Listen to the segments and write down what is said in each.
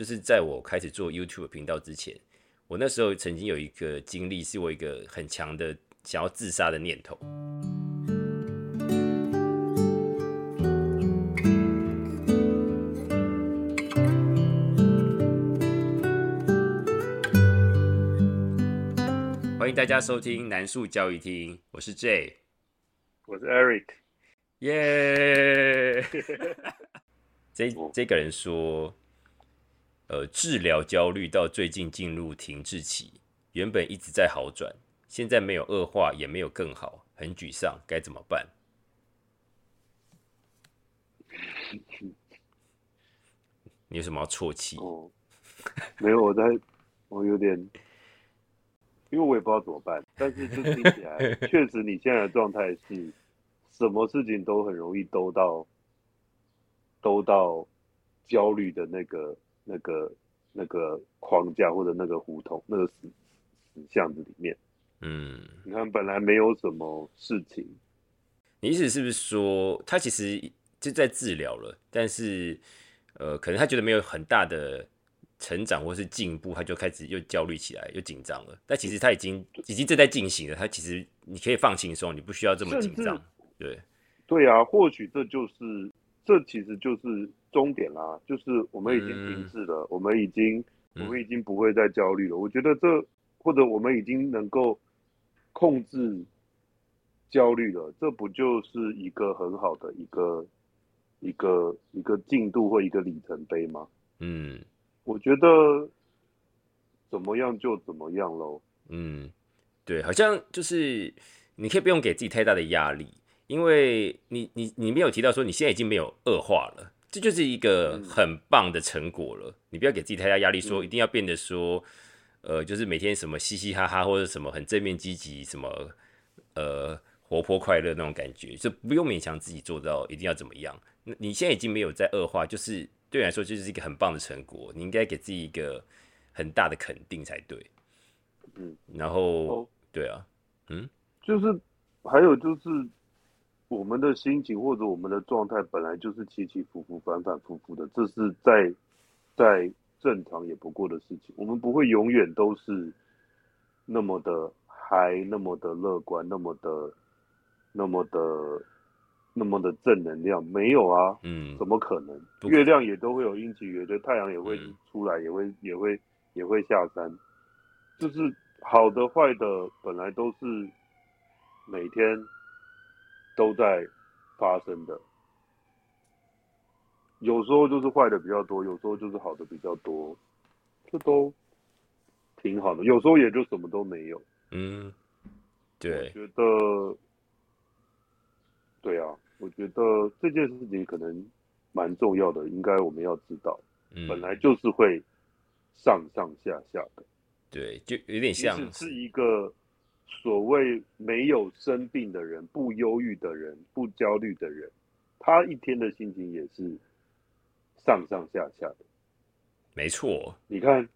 就是在我开始做 YouTube 频道之前，我那时候曾经有一个经历，是我一个很强的想要自杀的念头。欢迎大家收听南树教育厅，我是 J，我是 Eric，耶！这这个人说，呃，治疗焦虑到最近进入停滞期，原本一直在好转，现在没有恶化，也没有更好，很沮丧，该怎么办？你有什么要啜泣？没有，我在，我有点，因为我也不知道怎么办，但是就听起来，确实你现在的状态是，什么事情都很容易兜到，兜到焦虑的那个、那个、那个框架或者那个胡同、那个死死巷子里面。嗯，你看，本来没有什么事情，你意思是不是说，他其实就在治疗了，但是，呃，可能他觉得没有很大的成长或是进步，他就开始又焦虑起来，又紧张了。但其实他已经已经正在进行了，他其实你可以放轻松，你不需要这么紧张。对，对啊，或许这就是这其实就是终点啦，就是我们已经停滞了，我们已经我们已经不会再焦虑了。我觉得这或者我们已经能够控制焦虑了，这不就是一个很好的一个一个一个进度或一个里程碑吗？嗯我觉得怎么样就怎么样喽。嗯，对，好像就是你可以不用给自己太大的压力，因为你你你没有提到说你现在已经没有恶化了，这就是一个很棒的成果了。你不要给自己太大压力，说一定要变得说，呃，就是每天什么嘻嘻哈哈或者什么很正面积极，什么呃活泼快乐那种感觉，就不用勉强自己做到一定要怎么样。你现在已经没有在恶化，就是对你来说就是一个很棒的成果，你应该给自己一个很大的肯定才对。嗯，然后哦。对啊，嗯？就是还有就是我们的心情或者我们的状态本来就是起起伏伏、反反复复的，这是再再正常也不过的事情。我们不会永远都是那么的嗨、那么的乐观、那么的、那么的、那么的正能量，没有啊，嗯怎么可能？月亮也都会有阴晴圆缺，太阳也会嗯出来，也会也会也会下山，就是好的坏的本来都是每天都在发生的，有时候就是坏的比较多，有时候就是好的比较多，这都挺好的。有时候也就什么都没有。嗯，对我对，觉得，对啊，我觉得这件事情可能蛮重要的，应该我们要知道，嗯，本来就是会上上下下的，对，就有点像是一个所谓没有生病的人、不忧郁的人、不焦虑的人，他一天的心情也是上上下下的。没错，你看，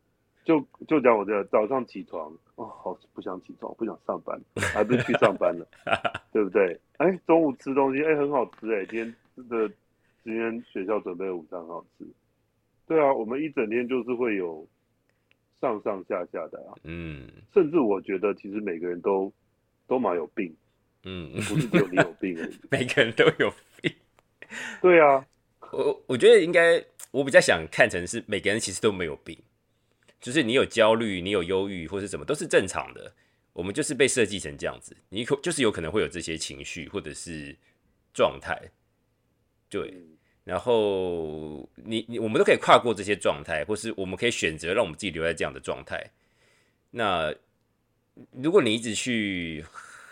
就就讲我的早上起床，哦，好不想起床，不想上班，还不是去上班了，对不对？哎，中午吃东西，哎，很好吃，哎，今天的今天学校准备的午餐很好吃。对啊，我们一整天就是会有上上下下的啊，嗯。甚至我觉得其实每个人都都蛮有病，嗯，不是只有你有病而已。每个人都有病。对啊，我我觉得应该，我比较想看成是每个人其实都没有病，就是你有焦虑，你有忧郁或是什么都是正常的。我们就是被设计成这样子，你可就是有可能会有这些情绪或者是状态，对。嗯然后你你我们都可以跨过这些状态，或是我们可以选择让我们自己留在这样的状态。那如果你一直去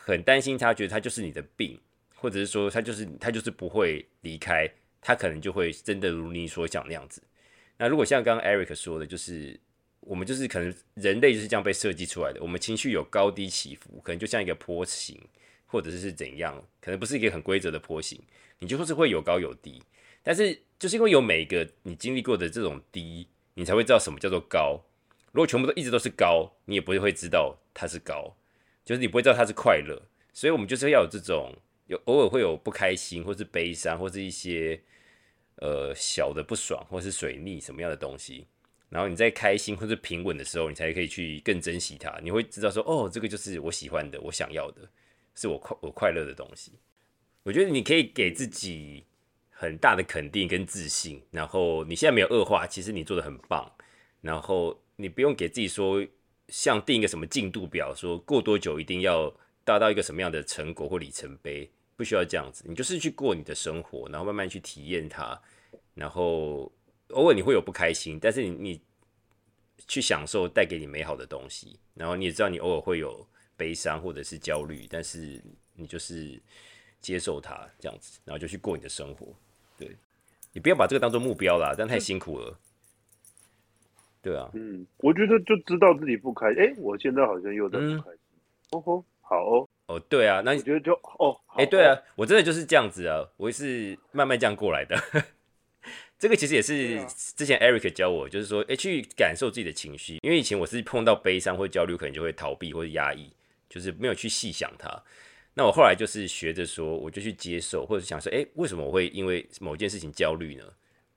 很担心他，觉得他就是你的病，或者是说他就是他就是不会离开，他可能就会真的如你所想那样子。那如果像刚刚 Eric 说的，就是我们就是可能人类就是这样被设计出来的，我们情绪有高低起伏，可能就像一个坡形，或者是怎样，可能不是一个很规则的坡形，你就说是会有高有低。但是就是因为有每一个你经历过的这种低，你才会知道什么叫做高。如果全部都一直都是高，你也不会知道它是高，就是你不会知道它是快乐。所以我们就是要有这种有偶尔会有不开心，或是悲伤，或是一些呃小的不爽，或是水逆什么样的东西，然后你在开心或者平稳的时候，你才可以去更珍惜它。你会知道说，哦，这个就是我喜欢的，我想要的，是我快我快乐的东西。我觉得你可以给自己很大的肯定跟自信，然后你现在没有恶化，其实你做的很棒。然后你不用给自己说，像定一个什么进度表，说过多久一定要达到一个什么样的成果或里程碑，不需要这样子。你就是去过你的生活，然后慢慢去体验它，然后偶尔你会有不开心，但是你你去享受带给你美好的东西，然后你也知道你偶尔会有悲伤或者是焦虑，但是你就是接受它这样子，然后就去过你的生活。对你不要把这个当做目标啦，这样太辛苦了。对啊，嗯，我觉得就知道自己不开，哎，我现在好像又在不开心。哦吼，好哦，哦，对啊，那你觉得就哦，哎，对啊，我真的就是这样子啊，我也是慢慢这样过来的。这个其实也是之前 Eric 教我，就是说，哎，去感受自己的情绪，因为以前我是碰到悲伤或焦虑，可能就会逃避或者压抑，就是没有去细想它。那我后来就是学着说，我就去接受，或者想说，哎，为什么我会因为某件事情焦虑呢？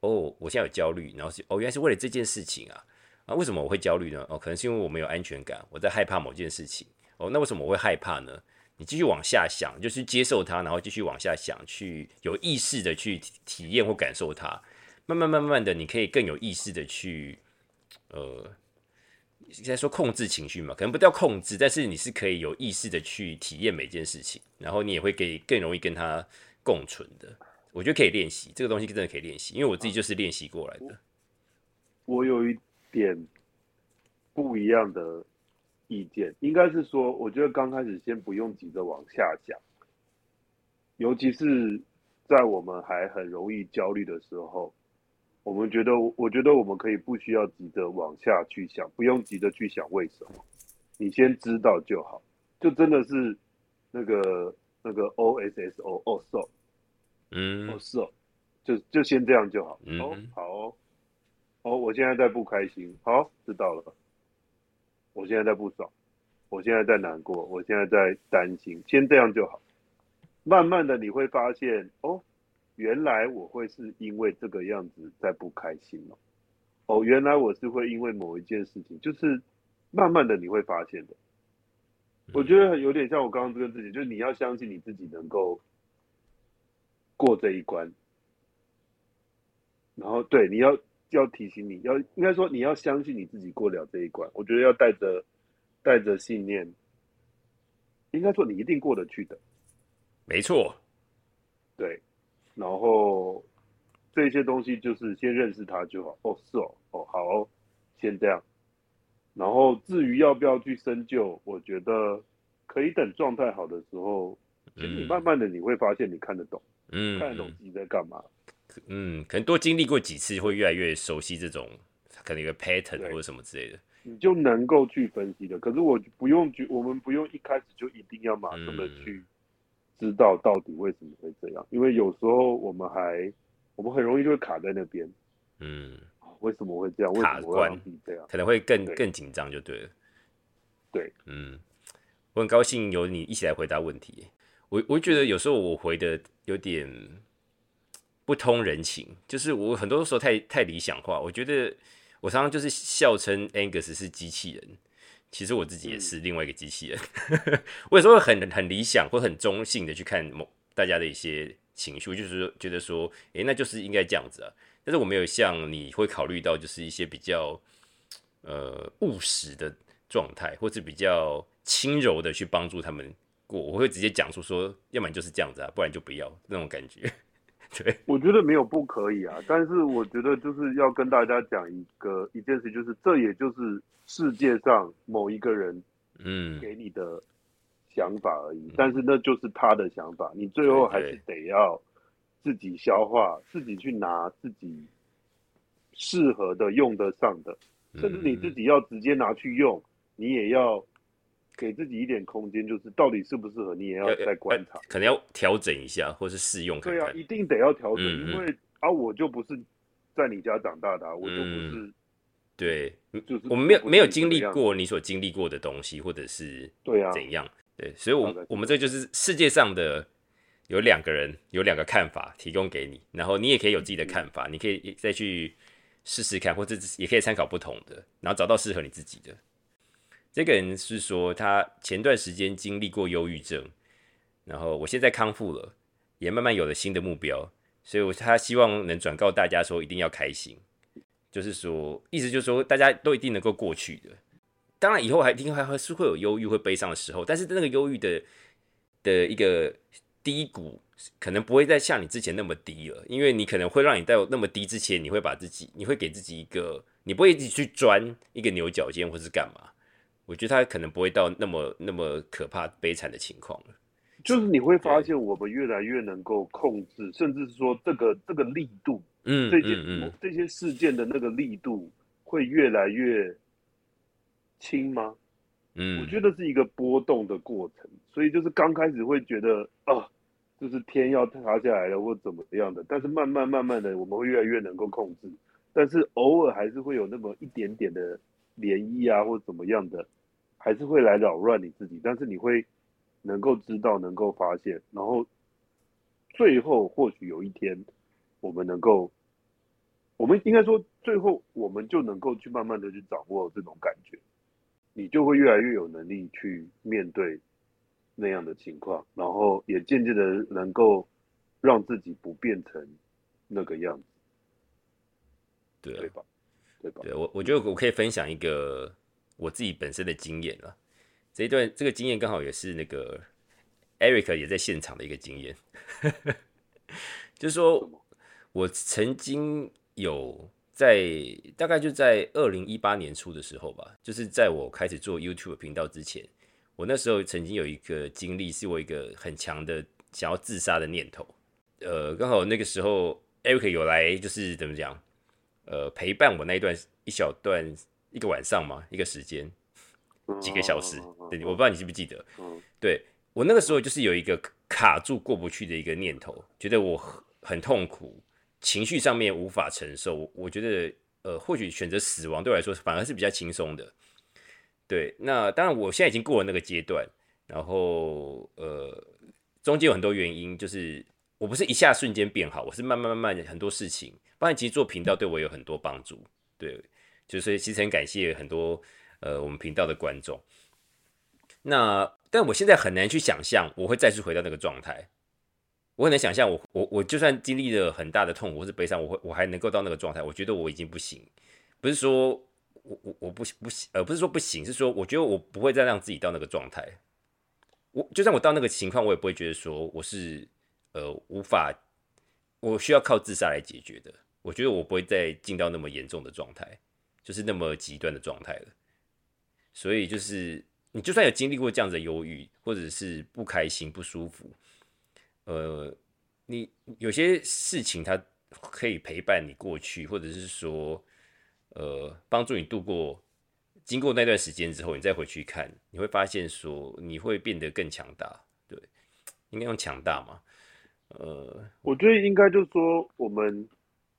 哦，我现在有焦虑，然后是哦，原来是为了这件事情啊。啊，为什么我会焦虑呢？哦，可能是因为我没有安全感，我在害怕某件事情。哦，那为什么我会害怕呢？你继续往下想，就是接受它，然后继续往下想，去有意识的去体验或感受它。慢慢慢慢的，你可以更有意识的去，呃，应该说控制情绪嘛，可能不叫控制，但是你是可以有意识的去体验每件事情，然后你也会给更容易跟他共存的。我觉得可以练习这个东西，真的可以练习，因为我自己就是练习过来的。我有一。点不一样的意见，应该是说，我觉得刚开始先不用急着往下讲，尤其是在我们还很容易焦虑的时候，我们觉得，我觉得我们可以不需要急着往下去想，不用急着去想为什么，你先知道就好，就真的是那个那个 O S S O 哦，so，嗯，哦 S O，，就就先这样就好，哦，好哦。哦，我现在在不开心，好，知道了。我现在在不爽，我现在在难过，我现在在担心，先这样就好。慢慢的你会发现，哦，原来我会是因为这个样子在不开心哦。哦，原来我是会因为某一件事情，就是慢慢的你会发现的。我觉得有点像我刚刚这个自己，就是你要相信你自己能够过这一关，然后对你要。要提醒你要，应该说你要相信你自己过了这一关。我觉得要带着带着信念，应该说你一定过得去的。没错，对。然后这些东西就是先认识他就好。哦，是哦，哦，好哦，先这样。然后至于要不要去深究，我觉得可以等状态好的时候，其实你慢慢的你会发现你看得懂，嗯，看得懂自己在干嘛。嗯，可能多经历过几次，会越来越熟悉这种可能一个 pattern 或者什么之类的，你就能够去分析的。可是我不用去，我们不用一开始就一定要马上的去知道到底为什么会这样，因为有时候我们还我们很容易就会卡在那边。嗯，为什么会这样？为什么会这样？可能会更更紧张就对了。对，嗯，我很高兴有你一起来回答问题。我我觉得有时候我回的有点。不通人情，就是我很多时候太太理想化。我觉得我常常就是笑称 Angus 是机器人，其实我自己也是另外一个机器人。我有时候很很理想或很中性的去看某大家的一些情绪，就是觉得说，诶，那就是应该这样子啊。但是我没有像你会考虑到，就是一些比较呃务实的状态，或是比较轻柔的去帮助他们过。我会直接讲出说，要么就是这样子啊，不然就不要那种感觉。对，我觉得没有不可以啊，但是我觉得就是要跟大家讲一个一件事，就是这也就是世界上某一个人嗯。给你的想法而已，但是那就是他的想法，你最后还是得要自己消化，自己去拿自己适合的、用得上的，甚至你自己要直接拿去用，你也要。给自己一点空间，就是到底适不适合，你也要再观察，可能要调整一下，或是试用。对啊，一定得要调整，因为啊，我就不是在你家长大的，我就不是。对，就是我们没有没有经历过你所经历过的东西，或者是对啊怎样？对，所以，我我们这就是世界上的有两个人有两个看法提供给你，然后你也可以有自己的看法，你可以再去试试看，或者也可以参考不同的，然后找到适合你自己的。这个人是说他前段时间经历过忧郁症，然后我现在康复了，也慢慢有了新的目标，所以我他希望能转告大家说一定要开心，就是说意思就是说大家都一定能够过去的。当然以后还一定还还是会有忧郁会悲伤的时候，但是那个忧郁的的一个低谷可能不会再像你之前那么低了，因为你可能会让你在那么低之前，你会把自己你会给自己一个你不会一直去钻一个牛角尖或是干嘛。我觉得他可能不会到那么那么可怕悲惨的情况了。就是你会发现，我们越来越能够控制，甚至是说这个这个力度，嗯，这些嗯这些事件的那个力度会越来越轻吗？嗯，我觉得是一个波动的过程，所以就是刚开始会觉得啊，就是天要塌下来了或怎么样的，但是慢慢慢慢的，我们会越来越能够控制，但是偶尔还是会有那么一点点的涟漪啊，或怎么样的，还是会来扰乱你自己，但是你会能够知道，能够发现，然后最后或许有一天，我们能够，我们应该说最后我们就能够去慢慢的去掌握这种感觉。你就会越来越有能力去面对那样的情况，然后也渐渐的能够让自己不变成那个样子，对啊对吧？对吧？对我，我觉得我可以分享一个我自己本身的经验了。这一段这个经验刚好也是那个 Eric 也在现场的一个经验，就是说我曾经有在大概就在二零一八年初的时候吧，就是在我开始做 YouTube 频道之前，我那时候曾经有一个经历，是我一个很强的想要自杀的念头。呃，刚好那个时候 Eric 有来，就是怎么讲？呃，陪伴我那一段一小段一个晚上嘛，一个时间几个小时，对，我不知道你记不记得？嗯对我那个时候就是有一个卡住过不去的一个念头，觉得我很很痛苦，情绪上面无法承受。我我觉得呃，或许选择死亡对我来说反而是比较轻松的。对，那当然我现在已经过了那个阶段，然后呃，中间有很多原因，就是我不是一下瞬间变好，我是慢慢慢慢很多事情，包括其实做频道对我有很多帮助。对，就是其实很感谢很多呃我们频道的观众。那但我现在很难去想象我会再次回到那个状态。我很难想象我我我就算经历了很大的痛苦或是悲伤，我会我还能够到那个状态。我觉得我已经不行，不是说我我我不不行，呃，不是说不行，是说我觉得我不会再让自己到那个状态。我就算我到那个情况，我也不会觉得说我是呃无法，我需要靠自杀来解决的。我觉得我不会再进到那么严重的状态，就是那么极端的状态了。所以就是你就算有经历过这样子的忧郁，或者是不开心、不舒服，呃，你有些事情它可以陪伴你过去，或者是说，呃，帮助你度过。经过那段时间之后，你再回去看，你会发现说你会变得更强大。对，应该用强大嘛？呃，我觉得应该就是说我们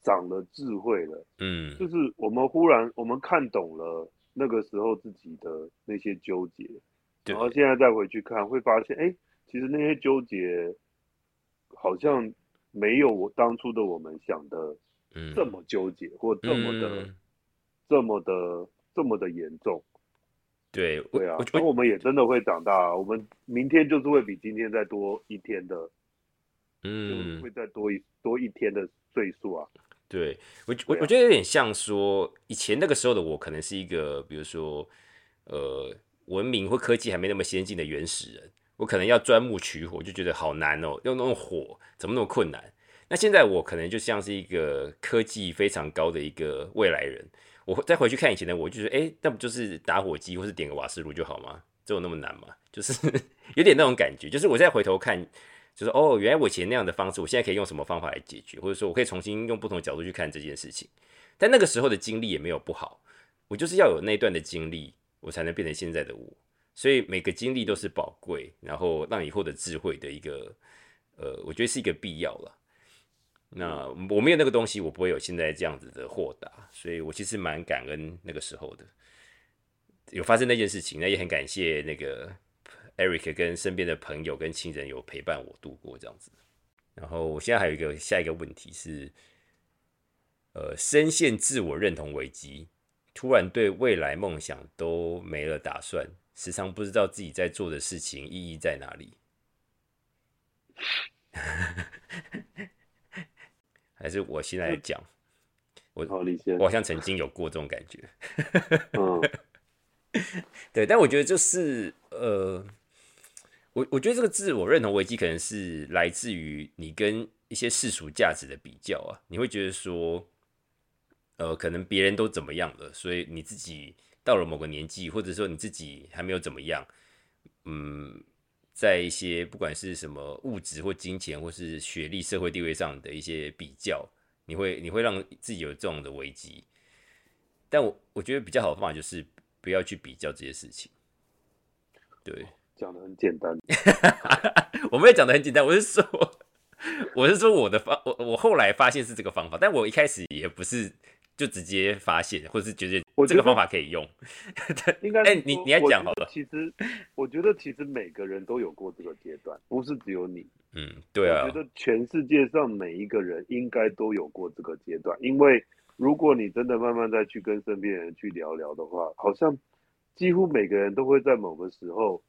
长了智慧了，嗯，就是我们忽然我们看懂了那个时候自己的那些纠结，然后现在再回去看，会发现，哎，其实那些纠结好像没有我当初的我们想的嗯。这么纠结，或这么的、嗯。这么的这么的严重。对，我对啊我，那我我们也真的会长大、啊，我们明天就是会比今天再多一天的，嗯会再多一多一天的岁数啊。对我我啊我觉得有点像说，以前那个时候的我可能是一个，比如说，呃，文明或科技还没那么先进的原始人，我可能要钻木取火，就觉得好难哦，用那种火怎么那么困难？那现在我可能就像是一个科技非常高的一个未来人，我再回去看以前的我，就觉得，哎，那不就是打火机或是点个瓦斯炉就好吗？这有那么难吗？就是 有点那种感觉，就是我再回头看。就是哦，原来我以前那样的方式，我现在可以用什么方法来解决，或者说我可以重新用不同的角度去看这件事情。但那个时候的经历也没有不好，我就是要有那段的经历，我才能变成现在的我。所以每个经历都是宝贵，然后让你获得智慧的一个，呃，我觉得是一个必要了。那我没有那个东西，我不会有现在这样子的豁达，所以我其实蛮感恩那个时候的，有发生那件事情，那也很感谢那个 Eric 跟身边的朋友跟亲人有陪伴我度过这样子。然后我现在还有一个下一个问题是，呃，深陷自我认同危机，突然对未来梦想都没了打算，时常不知道自己在做的事情意义在哪里。还是我现在讲，我好，我，好像曾经有过这种感觉。嗯，对，但我觉得就是呃，我我觉得这个自我认同危机可能是来自于你跟一些世俗价值的比较啊，你会觉得说，呃，可能别人都怎么样了，所以你自己到了某个年纪，或者说你自己还没有怎么样，嗯，在一些不管是什么物质或金钱，或是学历、社会地位上的一些比较，你会你会让自己有这种的危机。但我我觉得比较好的方法就是不要去比较这些事情。对，讲的很简单，我没有讲的很简单，我是说，我是说我的方，我我后来发现是这个方法，但我一开始也不是就直接发现，或是觉得这个方法可以用。应该哎你你来讲好了其实，我觉得其实每个人都有过这个阶段，不是只有你。嗯，对啊我觉，得全世界上每一个人应该都有过这个阶段，因为如果你真的慢慢再去跟身边人去聊聊的话，好像几乎每个人都会在某个时候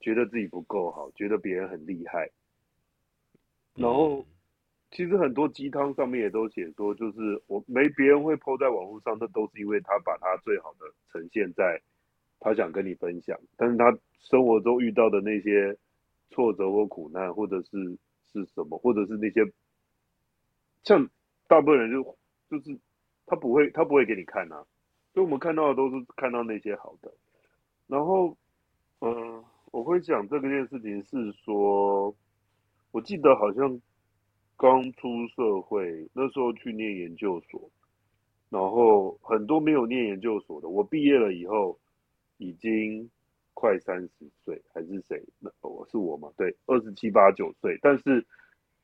觉得自己不够好，觉得别人很厉害。然后，其实很多鸡汤上面也都写说，就是我没别人会 PO 在网络上，那都是因为他把他最好的呈现在他想跟你分享，但是他生活中遇到的那些挫折或苦难，或者是是什么，或者是那些像大部分人就就是他不会他不会给你看啊，所以我们看到的都是看到那些好的，然后嗯、呃我会讲这个件事情是说，我记得好像刚出社会那时候去念研究所，然后很多没有念研究所的，我毕业了以后已经快三十岁，还是谁？那我是我嘛？对，二十七八九岁，但是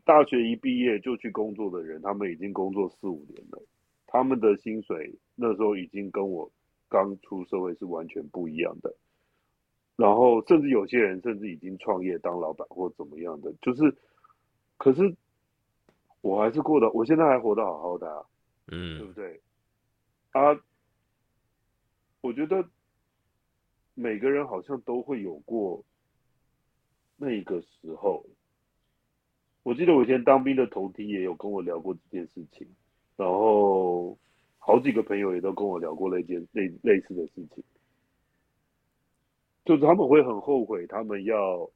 大学一毕业就去工作的人，他们已经工作四五年了，他们的薪水那时候已经跟我刚出社会是完全不一样的。然后甚至有些人甚至已经创业当老板或怎么样的，就是，可是我还是过得，我现在还活得好好的啊，嗯对嗯不对？啊，我觉得每个人好像都会有过那个时候。我记得我以前当兵的同梯也有跟我聊过这件事情，然后好几个朋友也都跟我聊过那件类类似的事情，就是他们会很后悔，他们要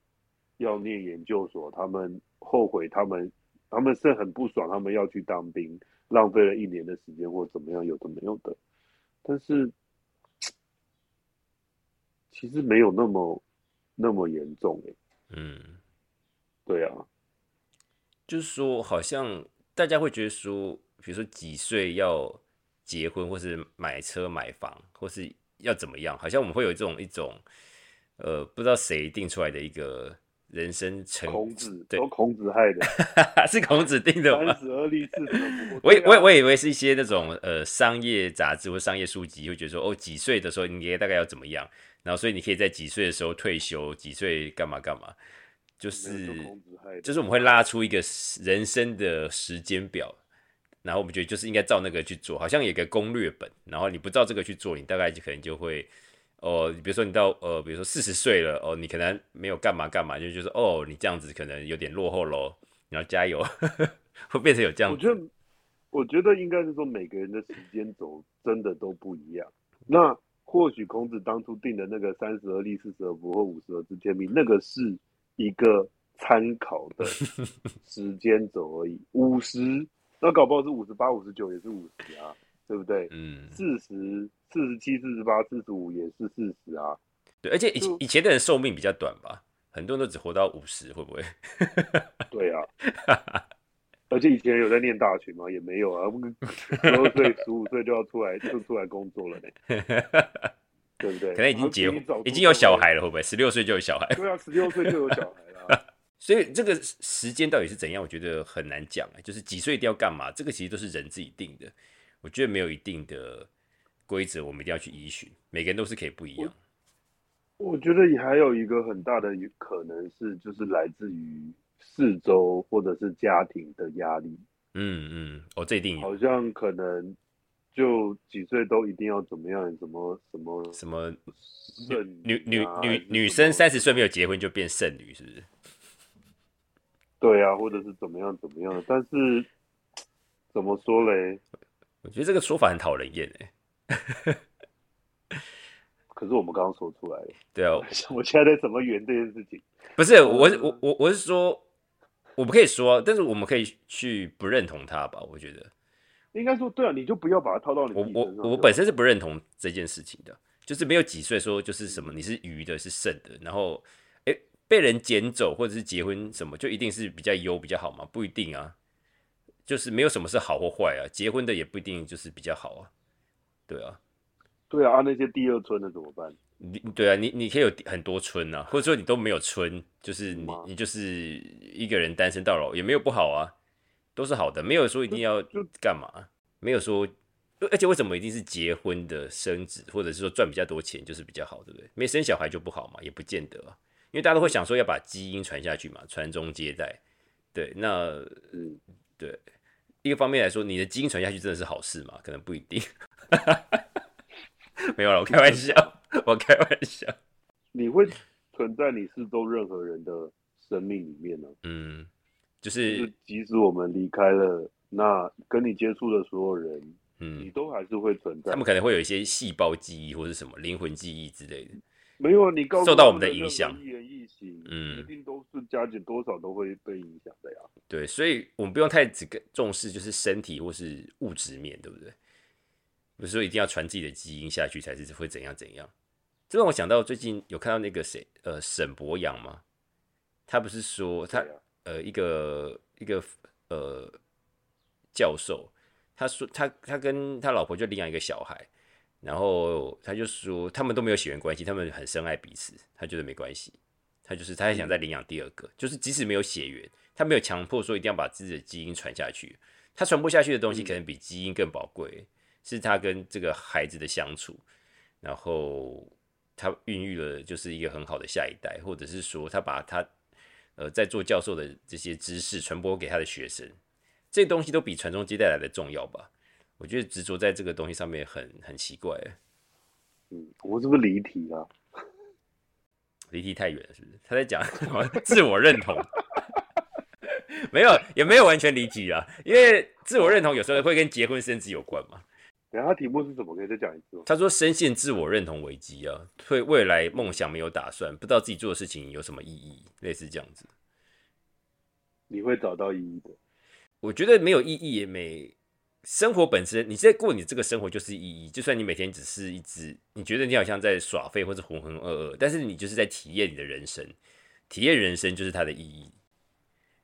要念研究所，他们后悔他们他们是很不爽，他们要去当兵，浪费了一年的时间或怎么样，有的没有的。但是其实没有那么那么严重诶。嗯，对啊，就是说，好像大家会觉得说，比如说几岁要结婚，或是买车买房，或是要怎么样，好像我们会有这种一种，呃，不知道谁定出来的一个人生成孔子对都，孔子害的，是孔子定的吗三？十而立，四十而不惑。我我以我以为是一些那种呃商业杂志或商业书籍会觉得说，哦，几岁的时候你大概要怎么样，然后所以你可以在几岁的时候退休，几岁干嘛干嘛，就是就是我们会拉出一个人生的时间表，然后我们觉得就是应该照那个去做，好像有个攻略本，然后你不照这个去做，你大概就可能就会，哦，比如说你到呃，比如说四十岁了，哦，你可能没有干嘛干嘛，就就是哦，你这样子可能有点落后喽，你要加油，会变成有这样子，我觉得，我觉得应该是说每个人的时间轴真的都不一样。那或许孔子当初定的那个三十而立、四十而不惑、五十而知天命，那个是一个参考的 时间轴而已。五十，那搞不好是五十八、五十九，也是五十啊，对不对？嗯，四十、四十七、四十八、四十五也是四十啊。对，而且以就以前的人寿命比较短吧，很多人都只活到五十，会不会？对啊，而且以前有在念大学吗？也没有啊，十二岁、十五岁就要出来就出来工作了呢，对不对？可能已经结婚已经有小。孩了，会不会？十六岁就有小孩，对啊，十六岁就有小孩了。所以这个时间到底是怎样，我觉得很难讲啊。就是几岁一定要干嘛，这个其实都是人自己定的。我觉得没有一定的规则，我们一定要去依循，每个人都是可以不一样。我觉得也还有一个很大的可能是，就是来自于四周或者是家庭的压力。嗯嗯，哦，这一定有好像可能就几岁都一定要怎么样，什么什么什么剩女女啊女女生三十岁没有结婚就变剩女，是不是？对啊，或者是怎么样怎么样，但是怎么说嘞？我觉得这个说法很讨人厌哎。可是我们刚刚说出来了，对啊，我现在在怎么圆这件事情？不是我我我我是说，我们可以说，但是我们可以去不认同他吧？我觉得应该说对啊，你就不要把它套到你我我自己身上就好。我本身是不认同这件事情的，就是没有几岁说就是什么你是鱼的，是剩的，然后哎被人捡走或者是结婚什么，就一定是比较优比较好吗？不一定啊，就是没有什么是好或坏啊，结婚的也不一定就是比较好啊，对啊。对啊，啊那些第二春的怎么办？你对啊，你你可以有很多春啊，或者说你都没有春，就是你你就是一个人单身到老，也没有不好啊，都是好的，没有说一定要干嘛，没有说，而且为什么一定是结婚的生子，或者是说赚比较多钱就是比较好，对不对？没生小孩就不好嘛，也不见得啊，因为大家都会想说要把基因传下去嘛，传宗接代，对，那嗯，对一个方面来说，你的基因传下去真的是好事嘛？可能不一定，没有了，我开玩笑，我开玩笑。你会存在你四周任何人的生命里面呢？嗯，就就是是即使我们离开了，那跟你接触的所有人，嗯你嗯，都还是会存在。他们可能会有一些细胞记忆或者什么灵魂记忆之类的。没有啊你告受到我们的影响一言一行，嗯一定都是加减多少都会被影响的呀。对，所以我们不用太只跟重视就是身体或是物质面，对不对？不是说一定要传自己的基因下去才是会怎样怎样。这让我想到最近有看到那个谁，呃，沈博阳吗？他不是说他啊呃一个一个呃教授，他说他他跟他老婆就领养一个小孩，然后他就说他们都没有血缘关系，他们很深爱彼此，他觉得没关系，他就是他还想再领养第二个，就是即使没有血缘，他没有强迫说一定要把自己的基因传下去，他传播下去的东西可能比基因更宝贵，是他跟这个孩子的相处，然后他孕育了就是一个很好的下一代，或者是说他把他呃在做教授的这些知识传播给他的学生，这东西都比传宗接代来的重要吧？我觉得执着在这个东西上面很很奇怪，嗯，我是不是离题了？离题太远了，是不是？他在讲什么自我认同？没有，也没有完全离题啊，因为自我认同有时候会跟结婚生子有关嘛。等一下他题目是什么？可以再讲一次吗？他说深陷自我认同危机啊，对未来梦想没有打算，不知道自己做的事情有什么意义，类似这样子。你会找到意义的。我觉得没有意义也没生活本身，你在过你这个生活就是意义。就算你每天只是一直，你觉得你好像在耍废或者浑浑噩噩，但是你就是在体验你的人生，体验人生就是它的意义。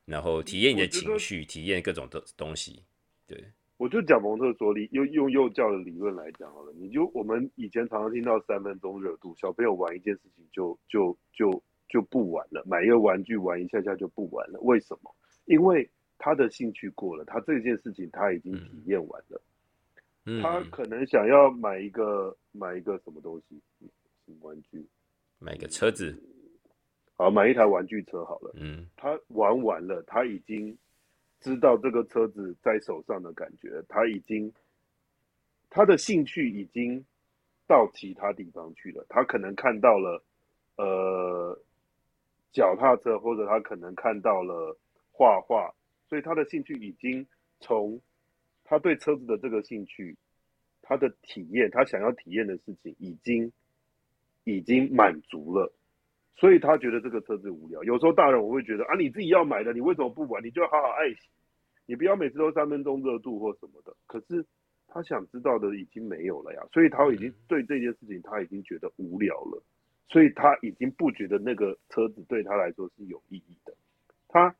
然后体验你的情绪，体验各种的东西。对，我就讲蒙特梭利，用用幼教的理论来讲好了，你就我们以前常常听到三分钟热度，小朋友玩一件事情就就就就不玩了，买一个玩具玩一下下就不玩了，为什么？因为他的兴趣过了，他这件事情他已经体验完了，嗯，他可能想要买一个买一个什么东西，玩具？买个车子，好，买一台玩具车好了。嗯他玩完了，他已经知道这个车子在手上的感觉，他已经他的兴趣已经到其他地方去了。他可能看到了呃脚踏车，或者他可能看到了画画，所以他的兴趣已经从他对车子的这个兴趣，他的体验，他想要体验的事情已经已经满足了。所以他觉得这个车子无聊。有时候大人我会觉得啊，你自己要买的，你为什么不玩？你就要好好爱惜，你不要每次都三分钟热度或什么的。可是他想知道的已经没有了呀，所以他已经对这件事情他已经觉得无聊了，所以他已经不觉得那个车子对他来说是有意义的。他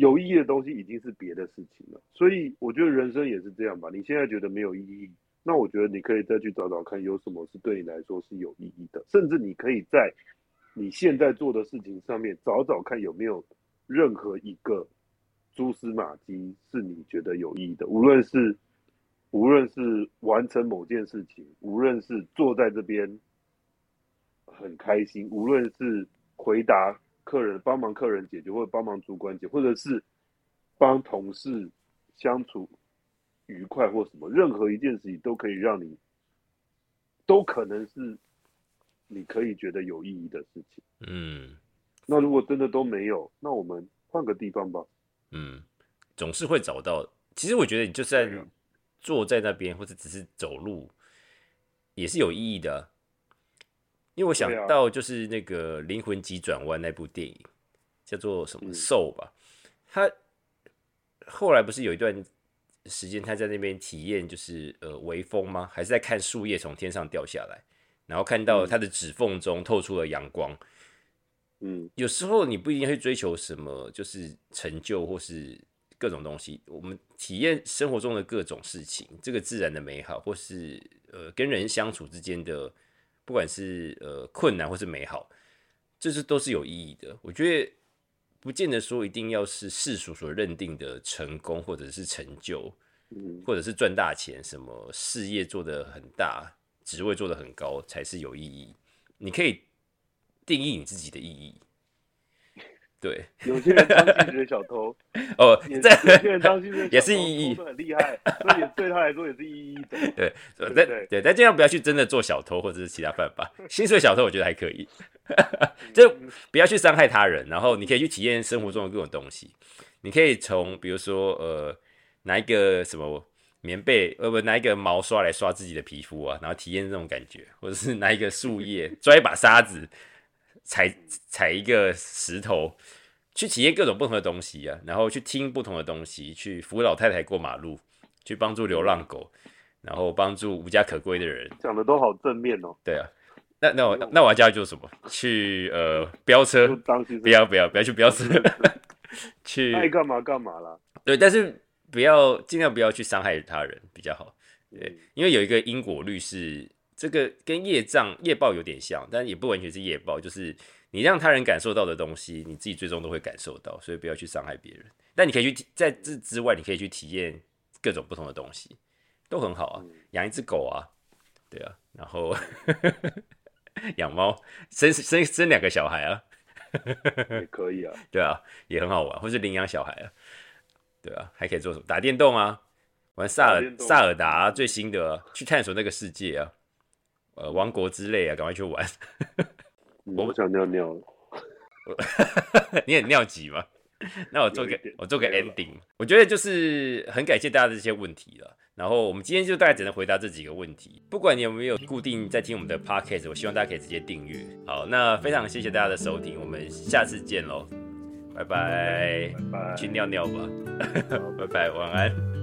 有意义的东西已经是别的事情了。所以我觉得人生也是这样吧。你现在觉得没有意义，那我觉得你可以再去找找看，有什么是对你来说是有意义的，甚至你可以在你现在做的事情上面找找看有没有任何一个蛛丝马迹是你觉得有意义的，无论是无论是完成某件事情，无论是坐在这边很开心，无论是回答客人、帮忙客人解决，或者帮忙主管解，或者是帮同事相处愉快或什么，任何一件事情都可以让你，都可能是你可以觉得有意义的事情。嗯那如果真的都没有，那我们换个地方吧。嗯，总是会找到。其实我觉得你就算坐在那边，或者只是走路，也是有意义的啊、因为我想到就是那个《灵魂急转弯》那部电影，叫做什么兽《》吧，他后来不是有一段时间他在那边体验，就是呃微风吗？还是在看树叶从天上掉下来，然后看到嗯他的指缝中透出了阳光。嗯有时候你不一定会追求什么，就是成就或是各种东西。我们体验生活中的各种事情，这个自然的美好，或是呃跟人相处之间的，不管是呃困难或是美好，这是都是有意义的。我觉得不见得说一定要是世俗所认定的成功或者是成就，嗯或者是赚大钱，什么事业做得很大，职位做得很高才是有意义。你可以定义你自己的意义。对，有些人当薪水小偷，哦也，这有些人当薪水 小偷也是意义很厉害，所以也对他来说也是意义的。对，对但对对，但尽量不要去真的做小偷或者是其他犯法。薪水小偷我觉得还可以，就不要去伤害他人，然后你可以去体验生活中的各种东西。你可以从比如说呃拿一个什么棉被，呃不拿一个毛刷来刷自己的皮肤啊，然后体验这种感觉，或者是拿一个树叶抓一把沙子踩踩一个石头。去体验各种不同的东西啊，然后去听不同的东西，去扶老太太过马路，去帮助流浪狗，然后帮助无家可归的人。讲的都好正面哦，对啊，那那我那我要叫他做什么？去呃飙车不要不要不要去飙车，去爱干嘛干嘛啦。对，但是不要尽量不要去伤害他人比较好。对嗯，因为有一个因果律是这个跟业障业报有点像，但也不完全是业报，就是你让他人感受到的东西，你自己最终都会感受到，所以不要去伤害别人。但你可以去在这之外，你可以去体验各种不同的东西，都很好啊。养一只狗啊，对啊，然后 养猫，生生生两个小孩啊，也 可以啊，对啊，也很好玩，或是领养小孩啊，对啊，还可以做什么？打电动啊，玩萨尔萨尔达、啊、最新的啊、去探索那个世界啊，呃，王国之泪啊，赶快去玩。我不想尿尿了。你很尿急吗？那我做个我做个 ending。我觉得就是很感谢大家的这些问题了。然后我们今天就大概只能回答这几个问题。不管你有没有固定在听我们的 podcast，我希望大家可以直接订阅。好，那非常谢谢大家的收听，我们下次见喽，拜拜。拜拜。去尿尿吧，拜拜，晚安。